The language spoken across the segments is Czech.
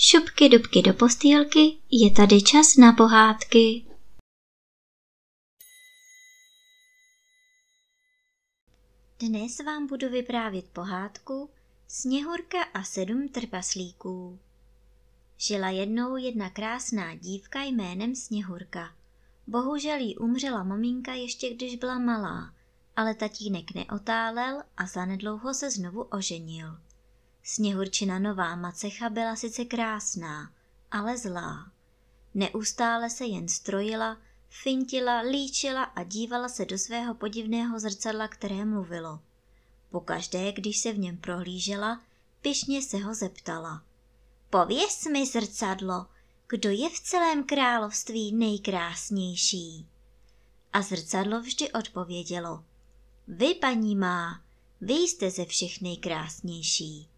šupky dubky do postýlky, je tady čas na pohádky. Dnes vám budu vyprávět pohádku Sněhurka a sedm trpaslíků. Žila jednou jedna krásná dívka jménem Sněhurka. Bohužel jí umřela maminka ještě když byla malá, ale tatínek neotálel a zanedlouho se znovu oženil. Sněhurčina nová macecha byla sice krásná, ale zlá. Neustále se jen strojila, fintila, líčila a dívala se do svého podivného zrcadla, které mluvilo. Pokaždé, když se v něm prohlížela, pyšně se ho zeptala. Pověz mi, zrcadlo, kdo je v celém království nejkrásnější? A zrcadlo vždy odpovědělo. Vy, paní má, vy jste ze všech nejkrásnější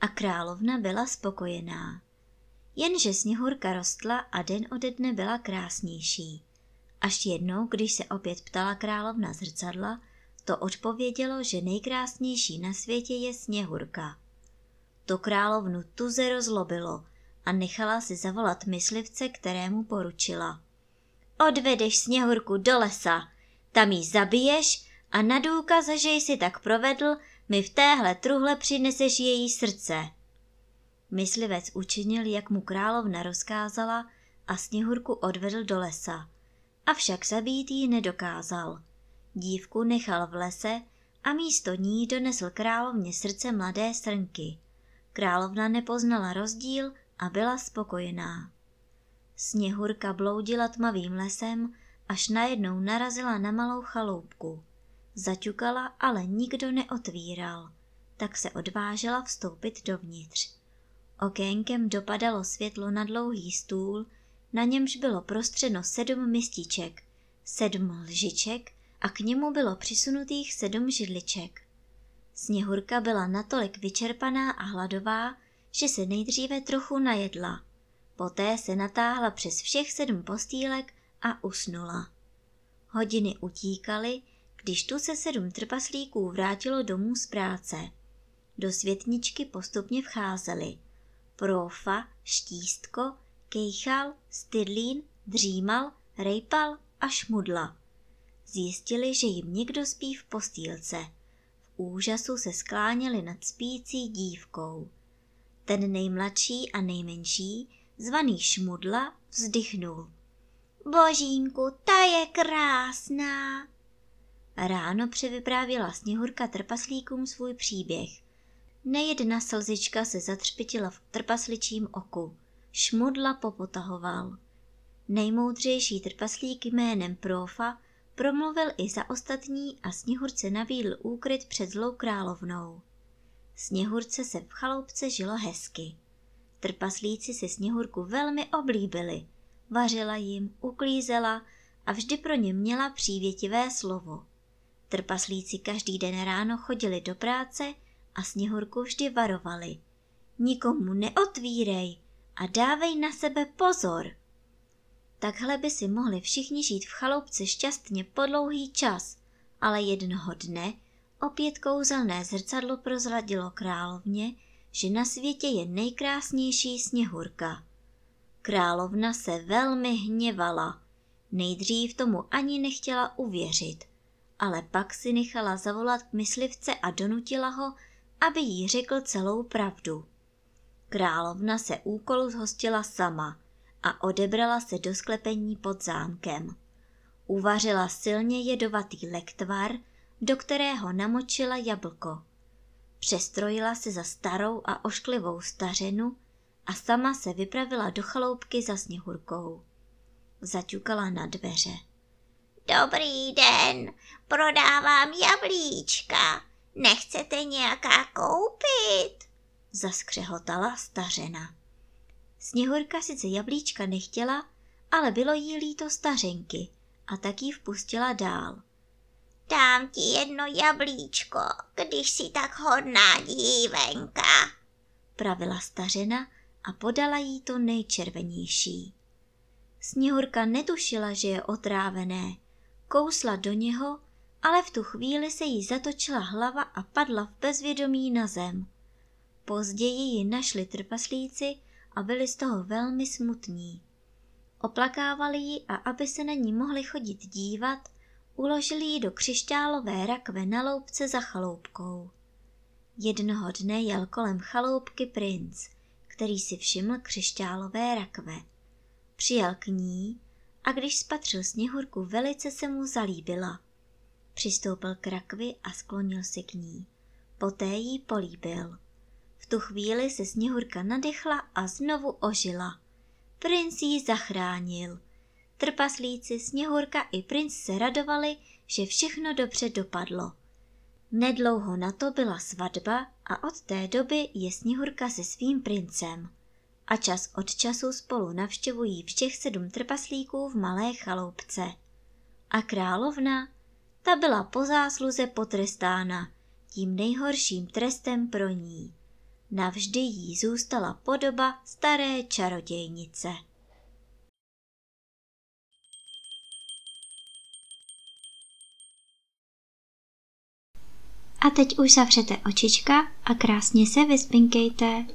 a královna byla spokojená. Jenže sněhurka rostla a den ode dne byla krásnější. Až jednou, když se opět ptala královna zrcadla, to odpovědělo, že nejkrásnější na světě je sněhurka. To královnu tuze rozlobilo a nechala si zavolat myslivce, kterému poručila. Odvedeš sněhurku do lesa, tam ji zabiješ a na důkaz, že jsi tak provedl, mi v téhle truhle přineseš její srdce. Myslivec učinil, jak mu královna rozkázala a sněhurku odvedl do lesa. Avšak zabít ji nedokázal. Dívku nechal v lese a místo ní donesl královně srdce mladé srnky. Královna nepoznala rozdíl a byla spokojená. Sněhurka bloudila tmavým lesem, až najednou narazila na malou chaloupku. Zaťukala, ale nikdo neotvíral, tak se odvážela vstoupit dovnitř. Okénkem dopadalo světlo na dlouhý stůl, na němž bylo prostřeno sedm mističek, sedm lžiček a k němu bylo přisunutých sedm židliček. Sněhurka byla natolik vyčerpaná a hladová, že se nejdříve trochu najedla. Poté se natáhla přes všech sedm postýlek a usnula. Hodiny utíkaly, když tu se sedm trpaslíků vrátilo domů z práce. Do světničky postupně vcházeli. Profa, Štístko, Kejchal, Stydlín, Dřímal, Rejpal a Šmudla. Zjistili, že jim někdo spí v postýlce. V úžasu se skláněli nad spící dívkou. Ten nejmladší a nejmenší, zvaný Šmudla, vzdychnul. Božínku, ta je krásná. Ráno převyprávěla Sněhurka trpaslíkům svůj příběh. Nejedna slzička se zatřpitila v trpasličím oku. Šmudla popotahoval. Nejmoudřejší trpaslík jménem Profa promluvil i za ostatní a Sněhurce navídl úkryt před zlou královnou. Sněhurce se v chaloupce žilo hezky. Trpaslíci se Sněhurku velmi oblíbili. Vařila jim, uklízela a vždy pro ně měla přívětivé slovo. Trpaslíci každý den ráno chodili do práce a sněhurku vždy varovali. Nikomu neotvírej a dávej na sebe pozor. Takhle by si mohli všichni žít v chaloupce šťastně po dlouhý čas, ale jednoho dne opět kouzelné zrcadlo prozradilo královně, že na světě je nejkrásnější sněhurka. Královna se velmi hněvala. Nejdřív tomu ani nechtěla uvěřit – ale pak si nechala zavolat myslivce a donutila ho, aby jí řekl celou pravdu. Královna se úkolu zhostila sama a odebrala se do sklepení pod zámkem. Uvařila silně jedovatý lektvar, do kterého namočila jablko. Přestrojila se za starou a ošklivou stařenu a sama se vypravila do chaloupky za sněhurkou. Zaťukala na dveře. Dobrý den, prodávám jablíčka. Nechcete nějaká koupit? Zaskřehotala stařena. Sněhurka sice jablíčka nechtěla, ale bylo jí líto stařenky a tak ji vpustila dál. Dám ti jedno jablíčko, když jsi tak hodná dívenka, pravila stařena a podala jí to nejčervenější. Sněhurka netušila, že je otrávené, kousla do něho, ale v tu chvíli se jí zatočila hlava a padla v bezvědomí na zem. Později ji našli trpaslíci a byli z toho velmi smutní. Oplakávali ji a aby se na ní mohli chodit dívat, uložili ji do křišťálové rakve na loupce za chaloupkou. Jednoho dne jel kolem chaloupky princ, který si všiml křišťálové rakve. Přijel k ní a když spatřil sněhurku, velice se mu zalíbila. Přistoupil k rakvi a sklonil se k ní. Poté jí políbil. V tu chvíli se sněhurka nadechla a znovu ožila. Princ ji zachránil. Trpaslíci, sněhurka i princ se radovali, že všechno dobře dopadlo. Nedlouho na to byla svatba a od té doby je Sněhurka se svým princem. A čas od času spolu navštěvují všech sedm trpaslíků v malé chaloupce. A královna, ta byla po zásluze potrestána tím nejhorším trestem pro ní. Navždy jí zůstala podoba staré čarodějnice. A teď už zavřete očička a krásně se vyspinkejte.